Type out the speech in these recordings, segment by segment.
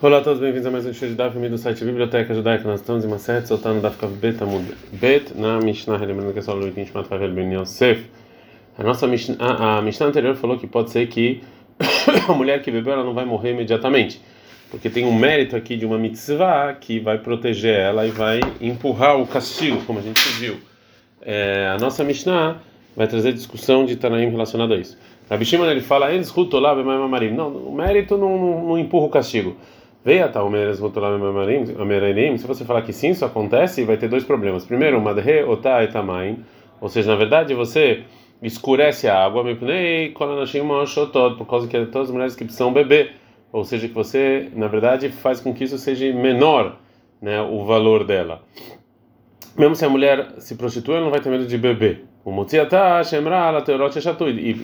Olá a todos, bem-vindos a mais um show de Daf do site Biblioteca Judaica. Nós estamos em uma série soltando Daf Kav Bet Amud Bet na Mishnah, lembrando que é só o Luiz Nishmat Favel Ben Yosef. A nossa Mishnah, a, Mishnah anterior falou que pode ser que a mulher que bebeu ela não vai morrer imediatamente, porque tem um mérito aqui de uma mitzvah que vai proteger ela e vai empurrar o castigo, como a gente viu. É, a nossa Mishnah vai trazer discussão de Tanaim relacionado a isso. Rabi Shimon ele fala, não, o mérito não, não, não empurra o castigo. Veia tal se você falar que sim, isso acontece, vai ter dois problemas. Primeiro, madhe otá etamain, ou seja, na verdade você escurece a água, por causa que todas as mulheres que precisam beber, ou seja, que você, na verdade, faz com que isso seja menor, né, o valor dela. Mesmo se a mulher se prostitui, ela não vai ter medo de beber. O mutziatá shemra la teorot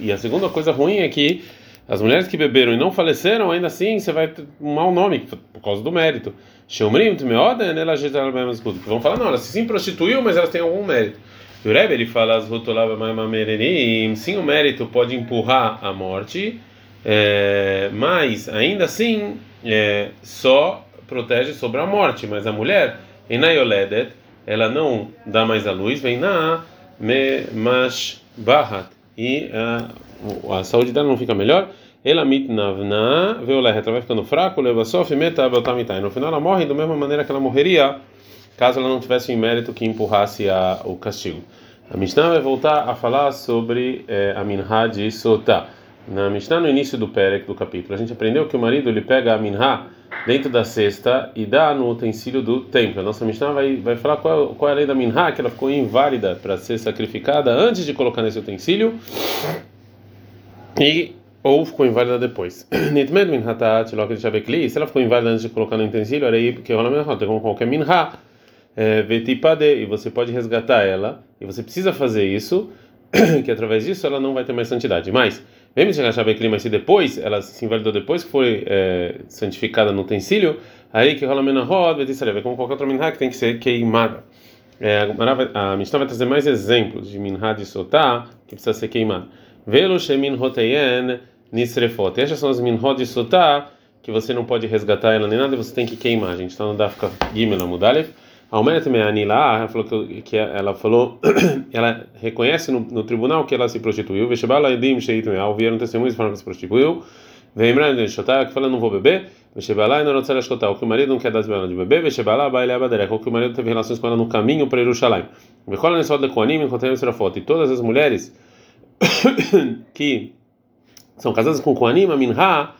e a segunda coisa ruim é que as mulheres que beberam e não faleceram, ainda assim você vai ter um mau nome por causa do mérito. Vão falar, não, ela se prostituiu, mas elas têm algum mérito. E o Rebbe, ele fala, sim, o mérito pode empurrar a morte, é, mas ainda assim é, só protege sobre a morte. Mas a mulher, ela não dá mais a luz, vem na me mash bahat. E a saúde dela não fica melhor, ela mitnavna, veolehet, ela vai ficando fraco, leva sof, meta, e no final ela morre da mesma maneira que ela morreria caso ela não tivesse um mérito que empurrasse a, o castigo. A Mishnah vai voltar a falar sobre é, a Minha de Sotá. Na Mishnah, no início do Perek, do capítulo, a gente aprendeu que o marido ele pega a Minha dentro da cesta e dá no utensílio do templo. A nossa Mishnah vai, vai falar qual, qual é a lei da Minha, que ela ficou inválida para ser sacrificada antes de colocar nesse utensílio e ou ficou inválida depois. Nitmed min hatat loket shabekli. Se ela ficou inválida antes de colocar no utensílio, era aí porque rola minha como qualquer minha. É, vetipade e você pode resgatar ela e você precisa fazer isso, que através disso ela não vai ter mais santidade. Mas mesmo se shabekli, mas se depois ela se invalidou depois que foi é, santificada no utensílio, aí que rola minha roda, vetisareve, como qualquer outra minha que tem que ser queimada. É, a Mishnah vai trazer mais exemplos de minha de soltar que precisa ser queimada. Velo shemin hoteyen nisrefot. Essas são as minhot de sotá que você não pode resgatar ela nem nada, você tem que queimar. A gente está no Dafka Gimel Amudalev. A Almeret Me'anila, ela falou que, ela falou, ela reconhece no, no, tribunal que ela se prostituiu. Veshebala edim sheitu me'al, vieram testemunhos e falaram que se prostituiu. Veimran shotar, que fala não vou beber. Veshebala e não escutar, o que o marido não quer dar ela de beber. Veshebala baile abaderek, o que o marido teve relações com ela no caminho para Jerusalém. Vekola nesod lekoanim, encontrei foto. E todas as mulheres que são casadas com Koanim, a Minha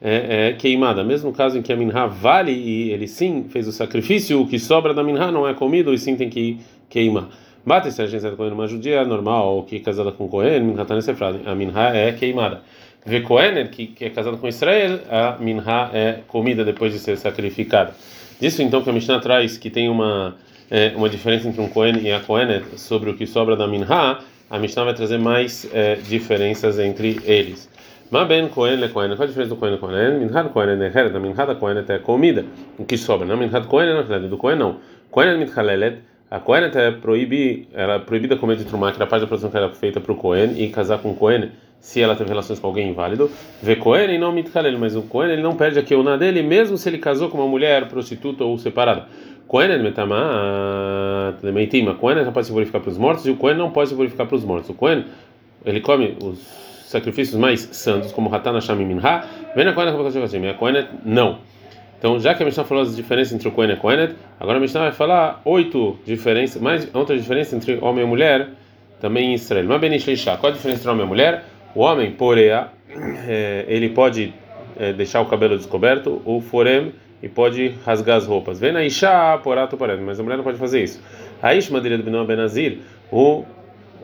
é, é, queimada. Mesmo caso em que a Minha vale e ele sim fez o sacrifício, o que sobra da Minha não é comido e sim tem que queimar. Bate se a gente com uma judia normal ou que é casada com Cohen, Minha está nessa frase. A Minha é queimada. Vê Cohen, que, que é casada com Israel, a Minha é comida depois de ser sacrificada. Disso então que a Mishnah traz que tem uma é, uma diferença entre um Cohen e a Cohen sobre o que sobra da Minha a Mishnah vai trazer mais é, diferenças entre eles. Ma ben Kohen le Kohen. Qual a diferença do Kohen le Kohen? Minhad Kohen é heret, a Minhad Kohen é comida, o que sobra. Não, Minhad Kohen é do Kohen não. Kohen é Mitchalelet. A Kohen é proibir, ela é proibida comer de trumá, que era parte da produção que era feita para o Kohen, e casar com o Kohen se ela teve relações com alguém inválido. Vê Kohen e não Mitchalel, mas o Kohen ele não perde a keuna dele, mesmo se ele casou com uma mulher prostituta ou separada. Kohen é metamat lemeitima. Kohen só pode se purificar para os mortos e o Kohen não pode se purificar para os mortos. O Kohen ele come os sacrifícios mais santos, como Hatana Shami Minha. Vem na Kohen a Kohen não. Então, já que a Mishnah falou as diferenças entre o Kohen e Kohenet, agora a Mishnah vai falar oito diferenças, mais outra diferença entre homem e mulher, também em Israel. Mas Benish qual a diferença entre homem e mulher? O homem, porea, é, ele pode é, deixar o cabelo descoberto, o forem e pode rasgar as roupas. Vem na Isha, porato, porato, mas a mulher não pode fazer isso. A Isha, madeira do Benazir, o,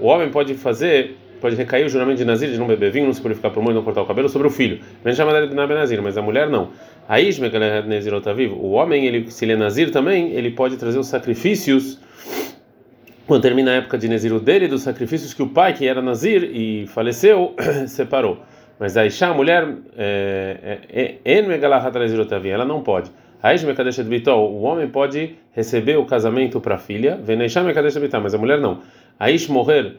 o homem pode fazer, pode recair o juramento de Nazir de não beber vinho, não se purificar para o mundo, não cortar o cabelo sobre o filho. Madeira do Binão Benazir, mas a mulher não. A Isha, que é Nazir está vivo, o homem, ele, se ele é Nazir também, ele pode trazer os sacrifícios quando termina a época de Nazir dele, dos sacrifícios que o pai, que era Nazir e faleceu, separou. Mas a Isha, a mulher, é, é, é, ela não pode. O homem pode receber o casamento para a filha, mas a mulher não. Aish morrer,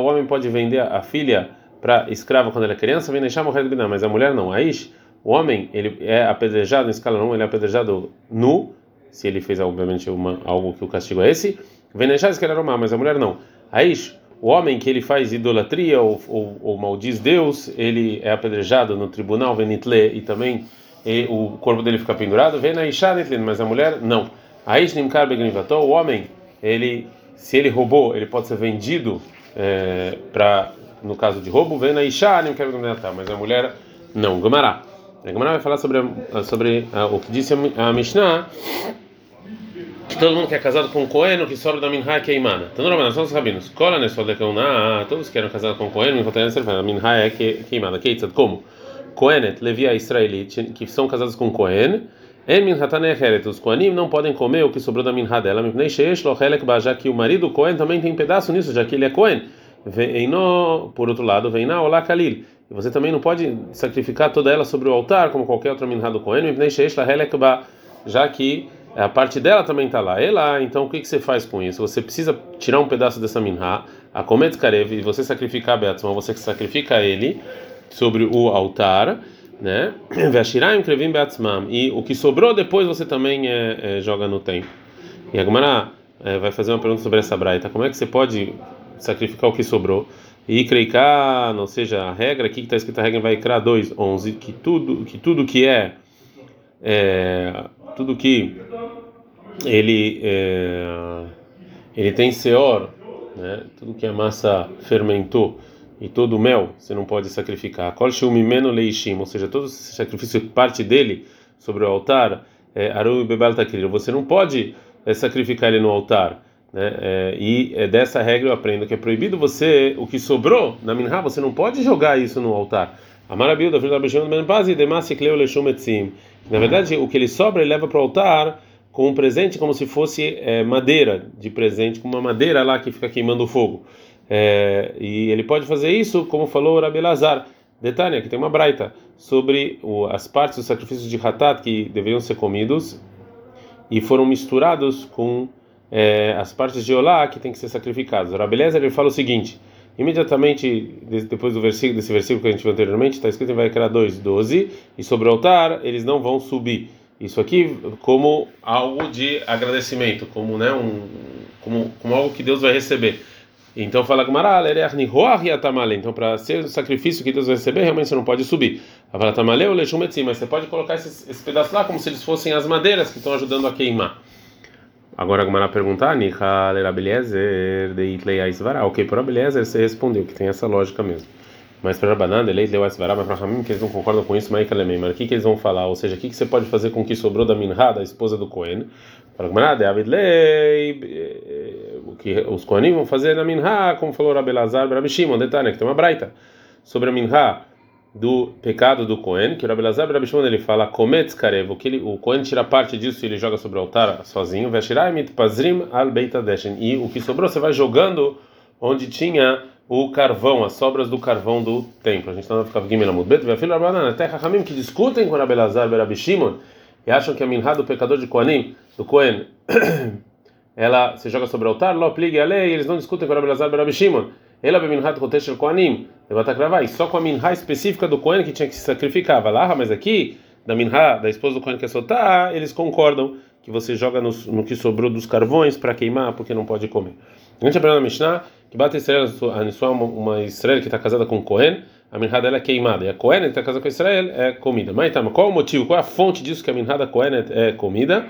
o homem pode vender a filha para escrava quando ela é criança, morrer mas a mulher não. Aish o homem ele é apedrejado em escala 1, ele é apedrejado nu, se ele fez obviamente uma, algo que o castigo é esse, venejado que era romano, mas a mulher não. Aí o homem que ele faz idolatria ou, ou, ou maldiz Deus, ele é apedrejado no tribunal venitle e também e o corpo dele fica pendurado, vem na mas a mulher não. Aí o homem, ele se ele roubou, ele pode ser vendido é, para no caso de roubo, vem na mas a mulher não. Gamará. A Gamará vai falar sobre, sobre o que disse a Mishnah que todo mundo que é casado com um Cohen, o que sobra da Minha é queimada. Então, normalmente, são os rabinos. Cola nesse de Keuná, todos que eram casados com Cohen, a Minha é queimada. Keitzad, como? Cohenet, Levia Israelite, que são casados com Cohen, os Kohanim não podem comer o que sobrou da Minha dela, já que o marido Cohen também tem um pedaço nisso, já que ele é Cohen. Por outro lado, vem na Olá Kalil. E você também não pode sacrificar toda ela sobre o altar, como qualquer outra Minha do Cohen, já que a parte dela também está lá. Lá, então o que, você faz com isso? Você precisa tirar um pedaço dessa minha, a comet karev, e você sacrificar Beatzman, você sacrifica ele sobre o altar, né? Vashiraim beatzmam, e o que sobrou depois você também é, é, joga no templo. E a Gemara é, vai fazer uma pergunta sobre essa braita: como é que você pode sacrificar o que sobrou? E kreiká, ou seja, a regra aqui que está escrita a regra vai criar 2, 11, que tudo que tudo que é, é tudo que ele é, ele tem seor, né? Tudo que a massa fermentou e todo o mel você não pode sacrificar. Kol shumimeno leishim, ou seja, todo sacrifício parte dele sobre o altar, aru e bebal você não pode é, sacrificar ele no altar. Né? É, e é dessa regra eu aprendo que é proibido você, o que sobrou na minha, você não pode jogar isso no altar. Da. Na verdade, o que ele sobra, ele leva para o altar com um presente como se fosse é, madeira de presente, com uma madeira lá que fica queimando fogo. É, e ele pode fazer isso, como falou Rabi Lazar. Detalhe, que tem uma braita sobre o, as partes dos sacrifícios de Hatat que deveriam ser comidos e foram misturados com é, as partes de Olá que tem que ser sacrificadas. Rabi Lazar ele fala o seguinte imediatamente depois do versículo desse versículo que a gente viu anteriormente está escrito em Vaikra 2, 12 e sobre o altar eles não vão subir isso aqui como algo de agradecimento como né um como, como algo que Deus vai receber então fala então para ser o sacrifício que Deus vai receber realmente você não pode subir mas você pode colocar esse, esse pedaço lá como se eles fossem as madeiras que estão ajudando a queimar Agora a Gumara perguntar, Aisvará. Ok, por Abeliezer você respondeu que tem essa lógica mesmo. Mas para Rabanan, Elei Leu mas para Ramim, que eles não concordam com isso, mas o que, que eles vão falar? Ou seja, o que, que você pode fazer com o que sobrou da Minha, da esposa do Cohen? O que os Cohenim vão fazer na Minha, como falou Rabelazar, Rabishimon, detalhe, que tem uma braita sobre a Minha do pecado do Cohen, que o Rabi Lazar Rabi Shimon ele fala kometz karev, que ele, o Cohen tira parte disso e ele joga sobre o altar sozinho, veshirai pazrim al beitadeshen, e o que sobrou você vai jogando onde tinha o carvão, as sobras do carvão do templo. A gente está ficando aqui na Mudbet, vai filho na terra Ramim que discutem com o Rabi Lazar Rabi Shimon e acham que a minha do pecador de Kohanim, do Cohen, ela se joga sobre o altar, lo pligue a lei, eles não discutem com o Rabi Lazar Rabi Shimon. Ela beminhat koteshel koanim, levatakravai, só com a minha específica do Kohen que tinha que se sacrificar. Lá, mas aqui, da minha, da esposa do Kohen que é soltar, eles concordam que você joga no, no que sobrou dos carvões para queimar, porque não pode comer. A gente aprendeu na Mishnah que bate Israel, a uma, uma Israel que está casada com Kohen, a minha dela é queimada, e a Kohen que está casada com Israel é comida. Mas então, qual o motivo, qual é a fonte disso que a minha da Kohen é comida?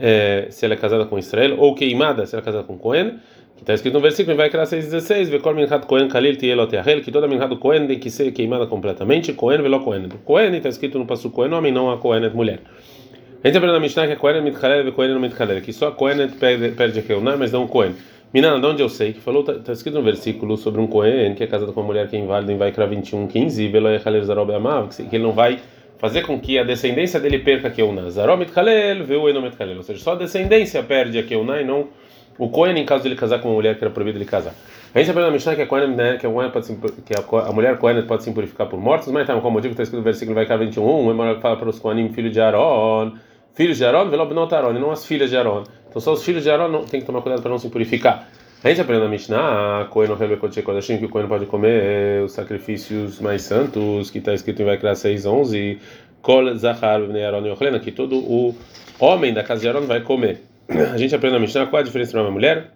É, se ela é casada com Israel, ou queimada se ela é casada com Kohen que está escrito no versículo, vai criar 6,16, Vekol minhat Kohen Kalil Tieloteahel, que toda minhat do Kohen tem que ser queimada completamente, Kohen velo Kohen. Kohen está escrito no passo Kohen homem, não a Kohen mulher. A gente aprende na Mishnah que a Kohen é mitchalel Kohen não mitchalel, que só a Kohen perde, perde a Keuná, mas não o Kohen. Minana, de onde eu sei? Que falou, está tá escrito no versículo sobre um Kohen que é casado com uma mulher que é inválida em Vaikra 21, 15, Velo Echalel Zarob Amav, que ele não vai fazer com que a descendência dele perca a Keuná. Zarob mitchalel, Veu Eno mitchalel, ou seja, só a descendência perde a Keuná e não o Cohen, em caso de ele casar com uma mulher que era proibido ele casar. A gente aprende na Mishnah que a, Cohen, né, que, a, pode se, que a, a mulher Cohen pode se purificar por mortos, mas tá, qual motivo está escrito no versículo vai 21, o fala para os Cohenim, filho de Aaron, filhos de Aaron, velobnot Aaron, e não as filhas de Aaron. Então só os filhos de Aaron não, tem que tomar cuidado para não se purificar. A gente aprende na Mishnah, Cohen que o Cohen pode comer os sacrifícios mais santos, que está escrito em Vaikra 6:11, Kol Zahar que todo o homem da casa de Aaron vai comer. A gente aprende na Mishnah qual a diferença entre uma mulher,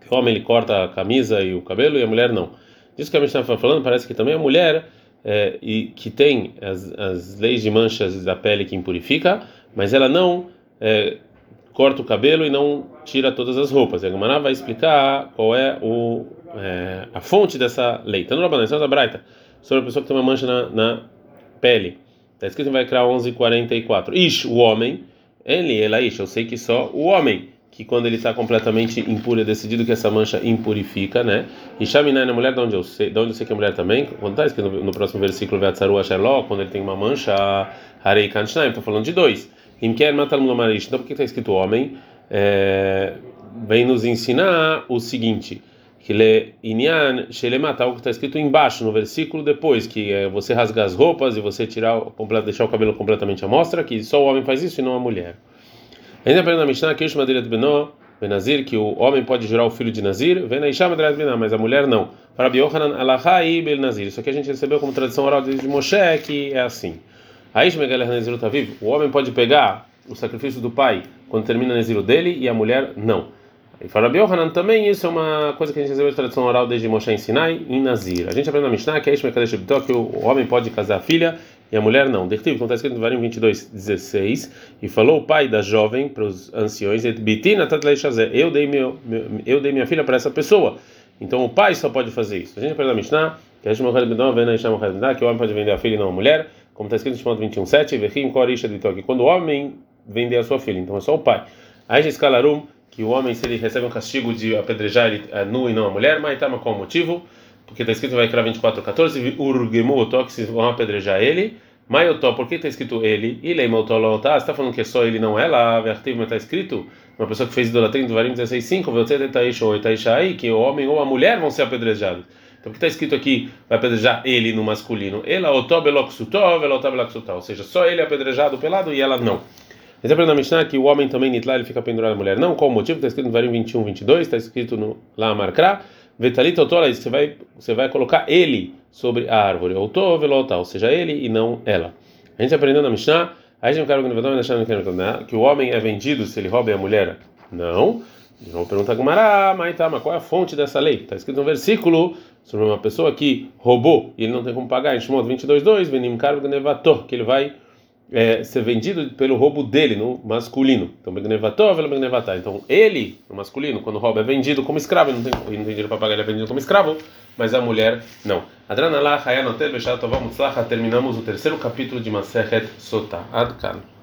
que o homem ele corta a camisa e o cabelo e a mulher não. Disso que a Mishnah está falando, parece que também a mulher é, e que tem as, as leis de manchas da pele que impurifica, mas ela não é, corta o cabelo e não tira todas as roupas. E a Gemara vai explicar qual é, o, é, a fonte dessa lei. Então, no Rabanan, da Braita, sobre a pessoa que tem uma mancha na, na pele. Está escrito em vai criar 11:44. Ish, o homem, ele, ela ish, eu sei que só o homem que quando ele está completamente impuro é decidido que essa mancha impurifica, né? E Shaminai na mulher, de onde eu sei, de onde eu sei que é mulher também, quando está escrito no, próximo versículo, Veatzaru Asherló, quando ele tem uma mancha, Harei Kanshnaim, estou falando de dois. Imker Matal Mulomarish, então por que está escrito homem? É, vem nos ensinar o seguinte, que le inyan shelema, algo que está escrito embaixo no versículo depois, que é você rasgar as roupas e você tirar, deixar o cabelo completamente à mostra, que só o homem faz isso e não a mulher. Ainda aprende na Mishnah que Ish Madriat Benó, Benazir, que o homem pode jurar o filho de Nazir, vem na Isha Madriat Benó, mas a mulher não. Para Biohanan Alahai Bel Nazir. Isso aqui a gente recebeu como tradição oral de Moshe, que é assim. Está vivo. O homem pode pegar o sacrifício do pai quando termina o Nazir dele e a mulher não. E para Biohanan também, isso é uma coisa que a gente recebeu de tradição oral desde Moshe em Sinai, em Nazir. A gente aprende na Mishnah que Megaler que o homem pode casar a filha e a mulher não. Dertiv, como está escrito no Varim 22, 16, e falou o pai da jovem para os anciões, eu dei, meu, eu dei minha filha para essa pessoa. Então o pai só pode fazer isso. A gente aprende na Mishnah, que a gente que o homem pode vender a filha e não a mulher, como está escrito no Shimon 21, 7, que quando o homem vender a sua filha, então é só o pai. Aí já escalarum, que o homem, se ele recebe um castigo de apedrejar ele é nu e não a mulher, mas tá, mas qual o motivo? porque está escrito vai criar 24, 14, urgemu que se vão apedrejar ele, maiotó, por que está escrito ele, e leimotó lotá, você está falando que é só ele não ela, vertivo, mas está escrito, uma pessoa que fez idolatria do Varim 16, 5, aí, que o homem ou a mulher vão ser apedrejados. Então, o que está escrito aqui vai apedrejar ele no masculino? Ela velotá beloxutó, ou seja, só ele é apedrejado pelado e ela não. Mas aprende na Mishnah que o homem também, Nitla, ele fica pendurado a mulher. Não, qual o motivo? Está escrito no Varim 21, 22, está escrito no, lá Marcrá, Vetalit Otola, você vai, você vai colocar ele sobre a árvore. Velota, ou seja, ele e não ela. A gente aprendeu na Mishnah, a não que o homem é vendido se ele rouba a mulher. Não. Vamos perguntar com Mará, mas tá, mas qual é a fonte dessa lei? Está escrito no versículo sobre uma pessoa que roubou e ele não tem como pagar, em Shimon 22.2, Venim Cargo Nevator, que ele vai é, ser vendido pelo roubo dele no masculino. Então, então ele, no masculino, quando rouba, é vendido como escravo, não tem, não tem dinheiro para pagar, ele é vendido como escravo, mas a mulher não. Terminamos o terceiro capítulo de Masechet Sotah. Adkan.